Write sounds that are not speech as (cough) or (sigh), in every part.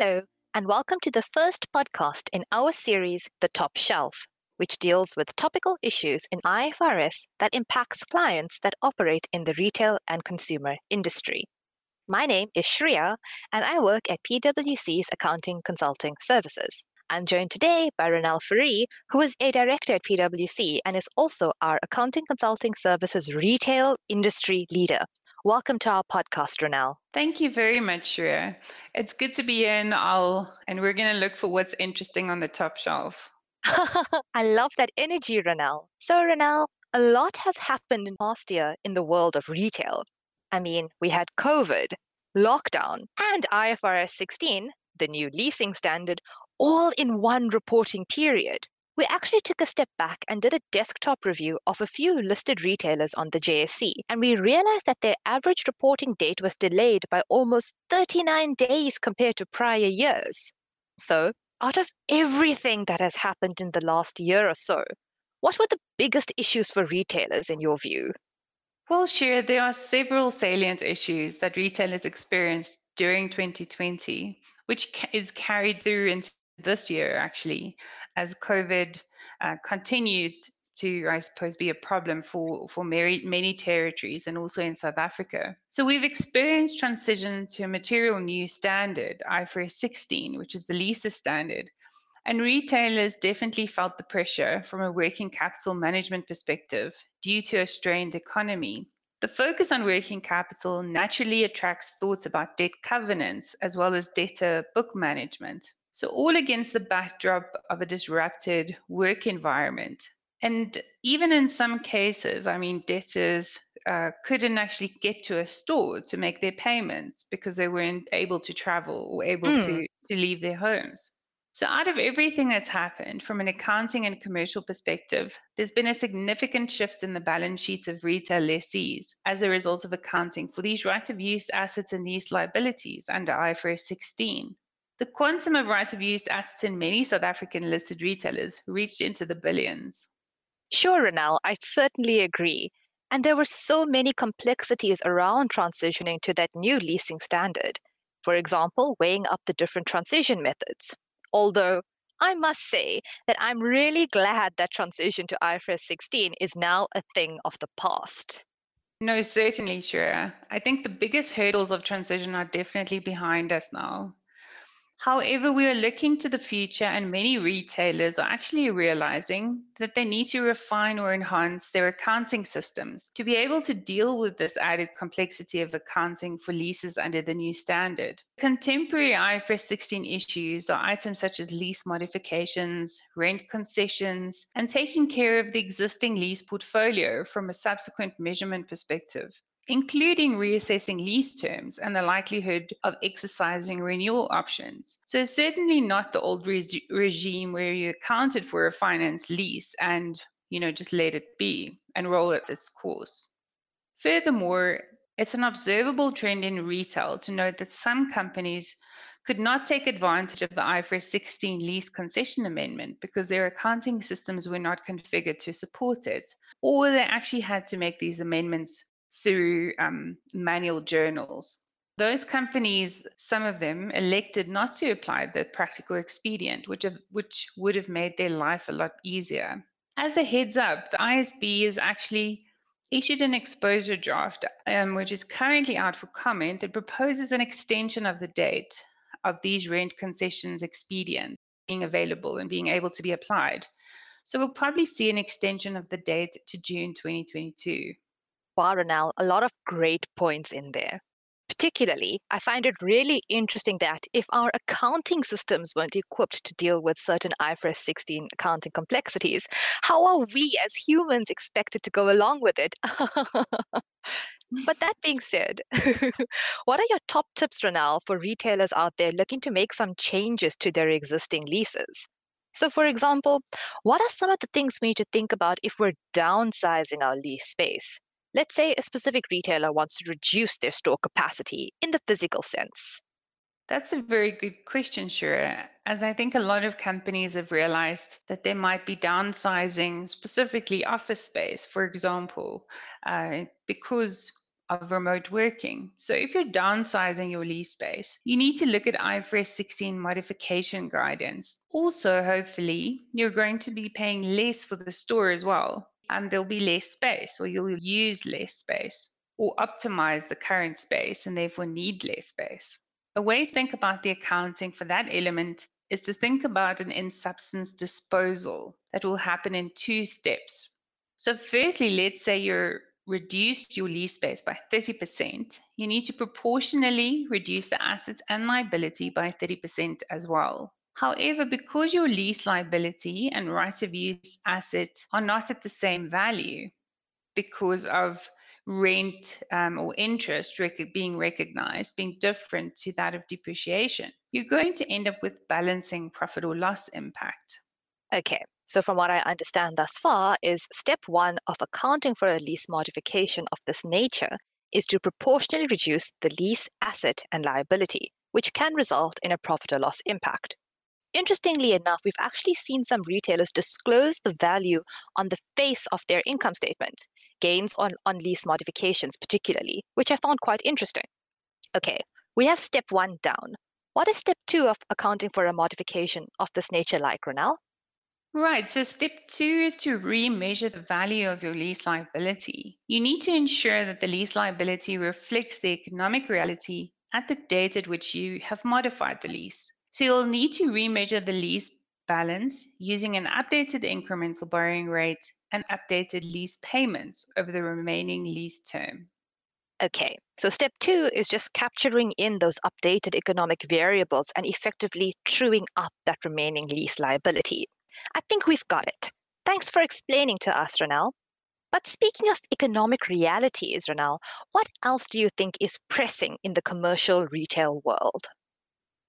Hello, and welcome to the first podcast in our series, The Top Shelf, which deals with topical issues in IFRS that impacts clients that operate in the retail and consumer industry. My name is Shreya, and I work at PwC's Accounting Consulting Services. I'm joined today by Ronelle Fourie, who is a director at PwC and is also our Accounting Consulting Services retail industry leader. Welcome to our podcast, Ronelle. Thank you very much, Shreya. It's good to be here in the owl, and we're going to look for what's interesting on the top shelf. (laughs) I love that energy, Ronelle. So, Ronelle, a lot has happened in past year in the world of retail. I mean, we had COVID, lockdown, and IFRS 16, the new leasing standard, all in one reporting period we actually took a step back and did a desktop review of a few listed retailers on the JSE, and we realized that their average reporting date was delayed by almost 39 days compared to prior years. So, out of everything that has happened in the last year or so, what were the biggest issues for retailers in your view? Well, sure, there are several salient issues that retailers experienced during 2020, which is carried through into this year, actually, as COVID uh, continues to, I suppose, be a problem for, for many, many territories and also in South Africa. So we've experienced transition to a material new standard, IFRS 16, which is the leases standard. And retailers definitely felt the pressure from a working capital management perspective due to a strained economy. The focus on working capital naturally attracts thoughts about debt covenants as well as debtor book management. So, all against the backdrop of a disrupted work environment. And even in some cases, I mean, debtors uh, couldn't actually get to a store to make their payments because they weren't able to travel or able mm. to, to leave their homes. So, out of everything that's happened from an accounting and commercial perspective, there's been a significant shift in the balance sheets of retail lessees as a result of accounting for these rights of use assets and these liabilities under IFRS 16. The quantum of rights of use assets in many South African listed retailers reached into the billions. Sure, Ronelle, I certainly agree. And there were so many complexities around transitioning to that new leasing standard. For example, weighing up the different transition methods. Although I must say that I'm really glad that transition to IFRS 16 is now a thing of the past. No, certainly, sure. I think the biggest hurdles of transition are definitely behind us now. However, we are looking to the future, and many retailers are actually realizing that they need to refine or enhance their accounting systems to be able to deal with this added complexity of accounting for leases under the new standard. Contemporary IFRS 16 issues are items such as lease modifications, rent concessions, and taking care of the existing lease portfolio from a subsequent measurement perspective including reassessing lease terms and the likelihood of exercising renewal options. So, certainly not the old re- regime where you accounted for a finance lease and you know just let it be and roll it its course. Furthermore, it's an observable trend in retail to note that some companies could not take advantage of the IFRS 16 lease concession amendment because their accounting systems were not configured to support it, or they actually had to make these amendments through um, manual journals. Those companies, some of them, elected not to apply the practical expedient, which, have, which would have made their life a lot easier. As a heads up, the IASB is actually issued an exposure draft, um, which is currently out for comment. It proposes an extension of the date of these rent concessions expedient being available and being able to be applied. So we'll probably see an extension of the date to June 2022. Ronelle, a lot of great points in there. Particularly, I find it really interesting that if our accounting systems weren't equipped to deal with certain IFRS 16 accounting complexities, how are we as humans expected to go along with it? (laughs) but that being said, (laughs) what are your top tips, Ronelle, for retailers out there looking to make some changes to their existing leases? So, for example, what are some of the things we need to think about if we're downsizing our lease space? Let's say a specific retailer wants to reduce their store capacity in the physical sense. That's a very good question, Shreya, as I think a lot of companies have realized that they might be downsizing specifically office space, for example, uh, because of remote working. So if you're downsizing your lease space, you need to look at IFRS 16 modification guidance. Also, hopefully, you're going to be paying less for the store as well, and there'll be less space, or you'll use less space, or optimize the current space and therefore need less space. A way to think about the accounting for that element is to think about an in substance disposal that will happen in two steps. So, firstly, let's say you're reduced your lease space by 30%, you need to proportionally reduce the assets and liability by 30% as well. However, because your lease liability and right of use asset are not at the same value because of rent um, or interest rec- being recognized being different to that of depreciation, you're going to end up with balancing profit or loss impact. Okay, so from what I understand thus far is step one of accounting for a lease modification of this nature is to proportionally reduce the lease asset and liability, which can result in a profit or loss impact. Interestingly enough, we've actually seen some retailers disclose the value on the face of their income statement, gains on, on lease modifications particularly, which I found quite interesting. Okay, we have step one down. What is step two of accounting for a modification of this nature like, Ronelle? Right. So step two is to remeasure the value of your lease liability. You need to ensure that the lease liability reflects the economic reality at the date at which you have modified the lease. So you'll need to remeasure the lease balance using an updated incremental borrowing rate and updated lease payments over the remaining lease term. Okay, so step two is just capturing in those updated economic variables and effectively truing up that remaining lease liability. I think we've got it. Thanks for explaining to us, Ronelle. But speaking of economic realities, Ronelle, what else do you think is pressing in the commercial retail world?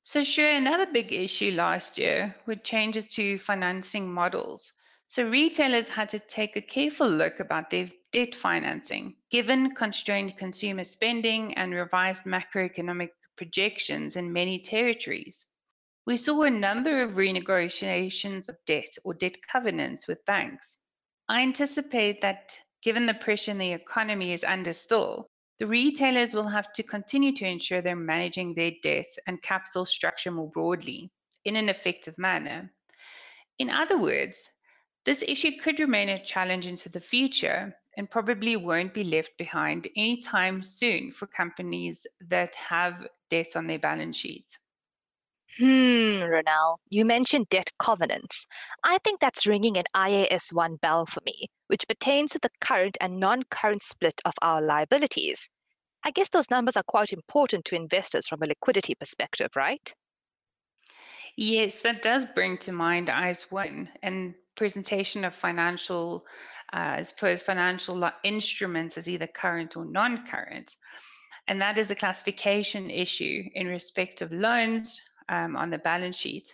So, sure, another big issue last year were changes to financing models. So, retailers had to take a careful look about their debt financing, given constrained consumer spending and revised macroeconomic projections in many territories. We saw a number of renegotiations of debt or debt covenants with banks. I anticipate that given the pressure the economy is under still, the retailers will have to continue to ensure they're managing their debt and capital structure more broadly in an effective manner. In other words, this issue could remain a challenge into the future and probably won't be left behind anytime soon for companies that have debt on their balance sheet. Hmm, Ronelle, you mentioned debt covenants. I think that's ringing an IAS 1 bell for me, which pertains to the current and non current split of our liabilities. I guess those numbers are quite important to investors from a liquidity perspective, right? Yes, that does bring to mind IAS 1 and presentation of financial, uh, I financial instruments as either current or non current. And that is a classification issue in respect of loans, um, on the balance sheet.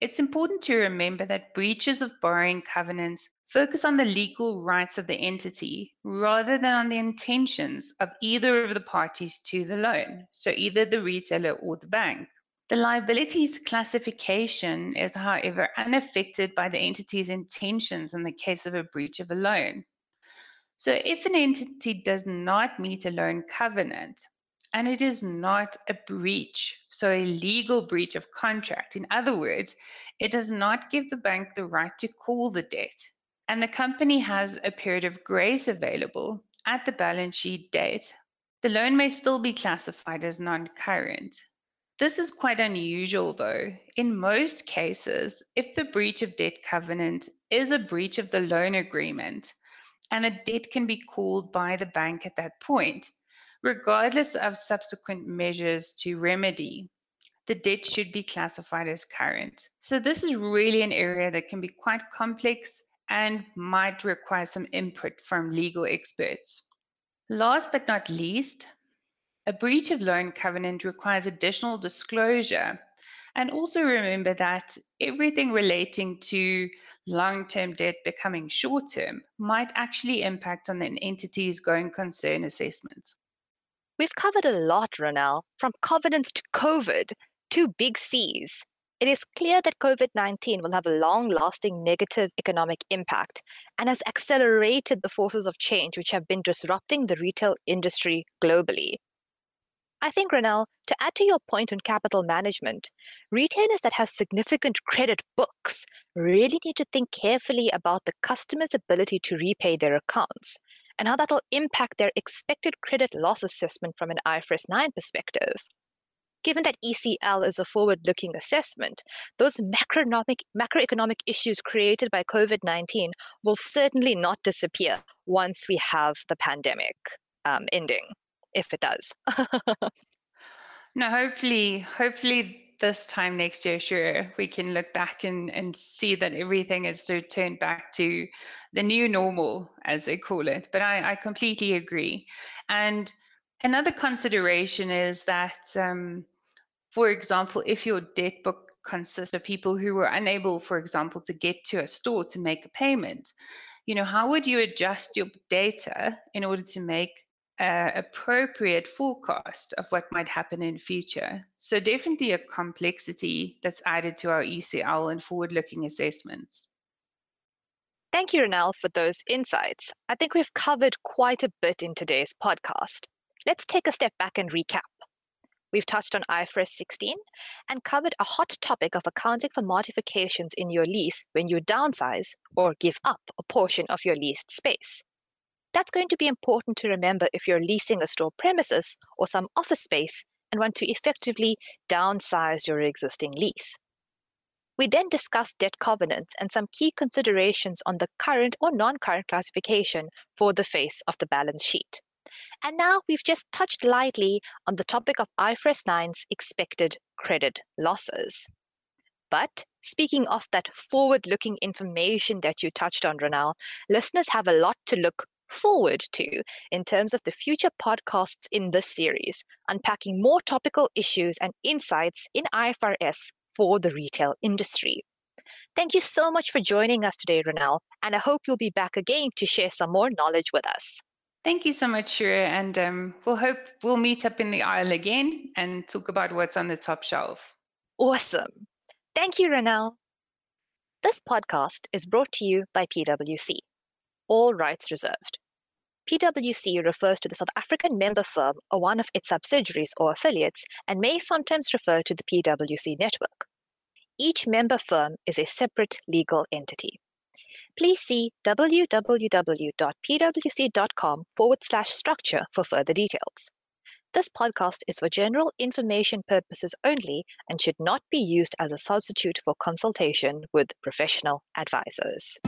It's important to remember that breaches of borrowing covenants focus on the legal rights of the entity rather than on the intentions of either of the parties to the loan, so either the retailer or the bank. The liabilities classification is, however, unaffected by the entity's intentions in the case of a breach of a loan. So, if an entity does not meet a loan covenant, and it is not a breach, so a legal breach of contract. In other words, it does not give the bank the right to call the debt, and the company has a period of grace available at the balance sheet date. The loan may still be classified as non current. This is quite unusual, though. In most cases, if the breach of debt covenant is a breach of the loan agreement, and the debt can be called by the bank at that point, regardless of subsequent measures to remedy. The debt should be classified as current. So, this is really an area that can be quite complex and might require some input from legal experts. Last but not least, a breach of loan covenant requires additional disclosure. And also remember that everything relating to long term debt becoming short term might actually impact on an entity's going concern assessment. We've covered a lot, Ronelle, from covenants to COVID, two big C's. it is clear that COVID 19 will have a long lasting negative economic impact and has accelerated the forces of change which have been disrupting the retail industry globally. I think, Ronelle, to add to your point on capital management, retailers that have significant credit books really need to think carefully about the customer's ability to repay their accounts and how that'll impact their expected credit loss assessment from an IFRS 9 perspective. Given that ECL is a forward looking assessment, those macroeconomic, macroeconomic issues created by COVID 19 will certainly not disappear once we have the pandemic um, ending if it does. (laughs) no, hopefully, hopefully this time next year, sure, we can look back and, and see that everything is returned back to the new normal, as they call it. But I, I completely agree. And another consideration is that, um, for example, if your debt book consists of people who were unable, for example, to get to a store to make a payment, you know, how would you adjust your data in order to make uh, appropriate forecast of what might happen in future. So definitely a complexity that's added to our ECL and forward-looking assessments. Thank you, Ronelle, for those insights. I think we've covered quite a bit in today's podcast. Let's take a step back and recap. We've touched on IFRS 16 and covered a hot topic of accounting for modifications in your lease when you downsize or give up a portion of your leased space. That's going to be important to remember if you're leasing a store premises or some office space and want to effectively downsize your existing lease. We then discussed debt covenants and some key considerations on the current or non current classification for the face of the balance sheet. And now we've just touched lightly on the topic of IFRS 9's expected credit losses. But speaking of that forward looking information that you touched on, Ronelle, listeners have a lot to look forward to in terms of the future podcasts in this series, unpacking more topical issues and insights in IFRS for the retail industry. Thank you so much for joining us today, Ronelle, and I hope you'll be back again to share some more knowledge with us. Thank you so much, Shreya, and um, we'll hope we'll meet up in the aisle again and talk about what's on the top shelf. Awesome. Thank you, Ronelle. This podcast is brought to you by PwC all rights reserved. PwC refers to the South African member firm or one of its subsidiaries or affiliates and may sometimes refer to the PwC network. Each member firm is a separate legal entity. Please see www.pwc.com forward slash structure for further details. This podcast is for general information purposes only and should not be used as a substitute for consultation with professional advisors.